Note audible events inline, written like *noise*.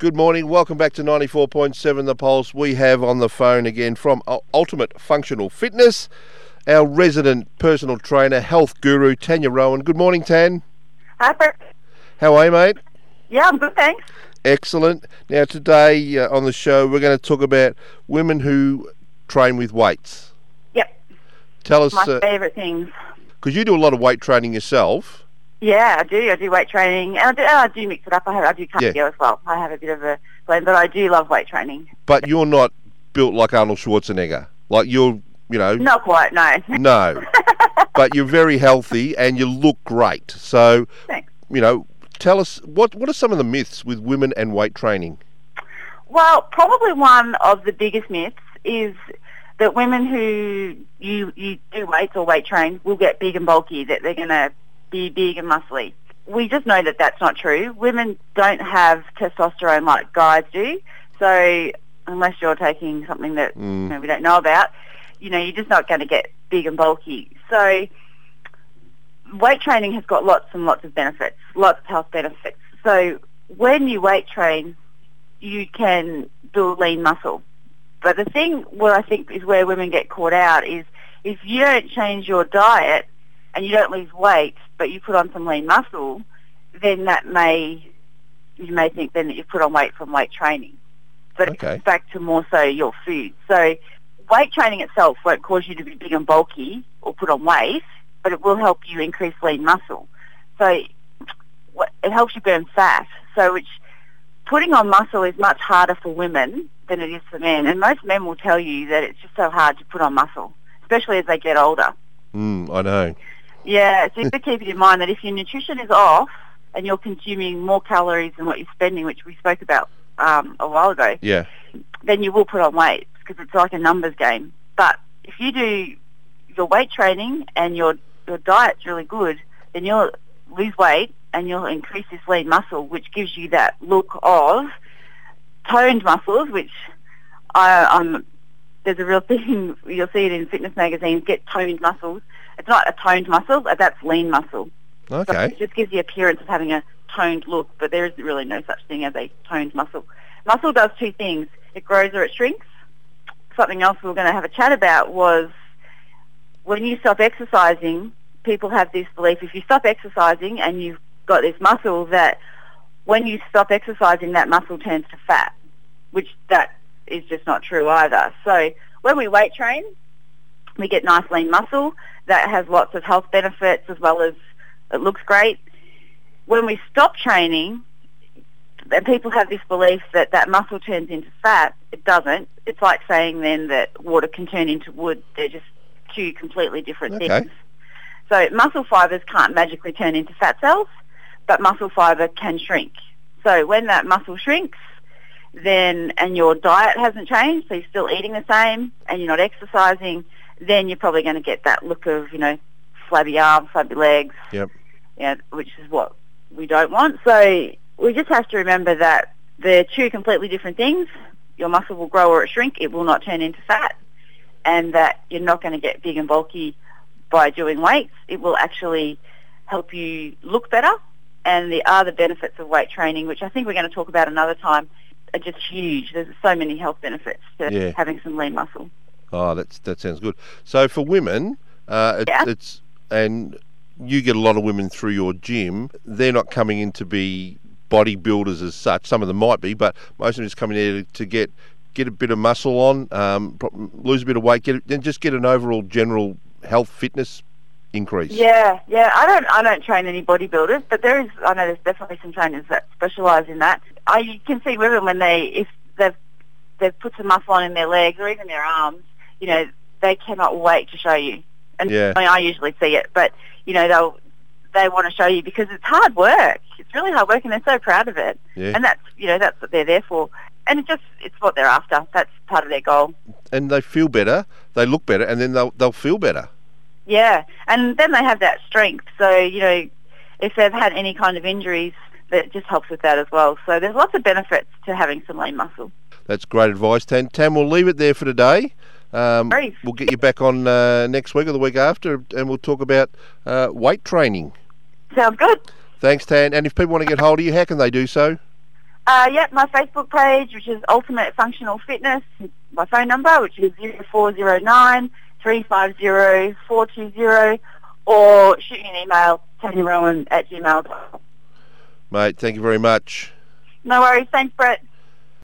Good morning. Welcome back to 94.7 The Pulse. We have on the phone again from Ultimate Functional Fitness our resident personal trainer, health guru, Tania Rowan. Good morning, Tan. Hi, Bert. How are you, mate? Yeah, I'm good, thanks. Excellent. Now, today uh, on the show, we're going to talk about women who train with weights. Yep, Tell us, my because favourite things. Because you do a lot of weight training yourself. Yeah, I do. I do weight training, and I do, and I do mix it up. I have, I do cardio Yeah. as well. I have a bit of a blend, but I do love weight training. But you're not built like Arnold Schwarzenegger. Like you're, you know, Not quite, no. *laughs* no. but you're very healthy and you look great. So, Thanks. you know, tell us what what are some of the myths with women and weight training? Well, probably one of the biggest myths is that women who you you do weights or weight train will get big and bulky. That they're going to be big and muscly. We just know that that's not true. Women don't have testosterone like guys do. So unless you're taking something that you Mm. know, we don't know about, you know, you're just not going to get big and bulky. So weight training has got lots and lots of benefits, lots of health benefits. So when you weight train, you can build lean muscle. But the thing where I think is where women get caught out is if you don't change your diet and you don't lose weight, but you put on some lean muscle, then that may you may think then that you've put on weight from weight training. But Okay. comes back to more so your food. So weight training itself won't cause you to be big and bulky or put on weight, but it will help you increase lean muscle. So it helps you burn fat. So which putting on muscle is much harder for women than it is for men. And most men will tell you that it's just so hard to put on muscle, especially as they get older. Mm, I know. Yeah, so you have to keep it in mind that if your nutrition is off and you're consuming more calories than what you're spending, which we spoke about um, a while ago, Yeah. then you will put on weight because it's like a numbers game. But if you do your weight training and your your diet's really good, then you'll lose weight and you'll increase this lean muscle, which gives you that look of toned muscles, which I, I'm there's a real thing *laughs* you'll see it in fitness magazines. Get toned muscles. It's not a toned muscle, uh, that's lean muscle. So Okay. it just gives the appearance of having a toned look, but there isn't really no such thing as a toned muscle. Muscle does two things. It grows or it shrinks. Something else we were going to have a chat about was when you stop exercising, people have this belief if you stop exercising and you've got this muscle that when you stop exercising, that muscle turns to fat, which that is just not true either. So when we weight train, we get nice lean muscle that has lots of health benefits as well as it looks great. When we stop training, and people have this belief that that muscle turns into fat. It doesn't. It's like saying then that water can turn into wood. They're just two completely different Okay. things. So muscle fibers can't magically turn into fat cells, but muscle fiber can shrink. So when that muscle shrinks, then and your diet hasn't changed, so you're still eating the same and you're not exercising, then you're probably going to get that look of you know flabby arms, flabby legs, Yep. yeah, which is what we don't want. So we just have to remember that they're two completely different things. Your muscle will grow or it shrink. It will not turn into fat. And that you're not going to get big and bulky by doing weights. It will actually help you look better. And the other benefits of weight training, which I think we're going to talk about another time, are just huge. There's so many health benefits to Yeah. having some lean muscle. Oh, that's that sounds good. So for women, uh, it, Yeah. it's and you get a lot of women through your gym. They're not coming in to be bodybuilders as such. Some of them might be, but most of them just coming there to get get a bit of muscle on, um, lose a bit of weight, get and just get an overall general health fitness increase. Yeah, yeah. I don't, I don't train any bodybuilders, but there is, I know there's definitely some trainers that specialise in that. I you can see women when they, if they've, they've put some muscle on in their legs or even their arms, you know, they cannot wait to show you. And Yeah. I, mean, I usually see it, but you know, they'll, they want to show you because it's hard work. It's really hard work, and they're so proud of it. Yeah. And that's, you know, that's what they're there for. And it just, it's what they're after. That's part of their goal. and they feel better, they look better, and then they'll they'll feel better. Yeah, and then they have that strength. So you know, if they've had any kind of injuries, that just helps with that as well. So there's lots of benefits to having some lean muscle. That's great advice, Tam. Tam, we'll leave it there for today. Um, we'll get you back on uh, next week or the week after, and we'll talk about uh, weight training. Sounds good. Thanks, Tan. And if people want to get hold of you, how can they do so? Uh, my Facebook page, which is Ultimate Functional Fitness. My phone number, which is 0409 350 420, or shoot me an email, tannyrowan at gmail. Mate, thank you very much. No worries. Thanks, Brett.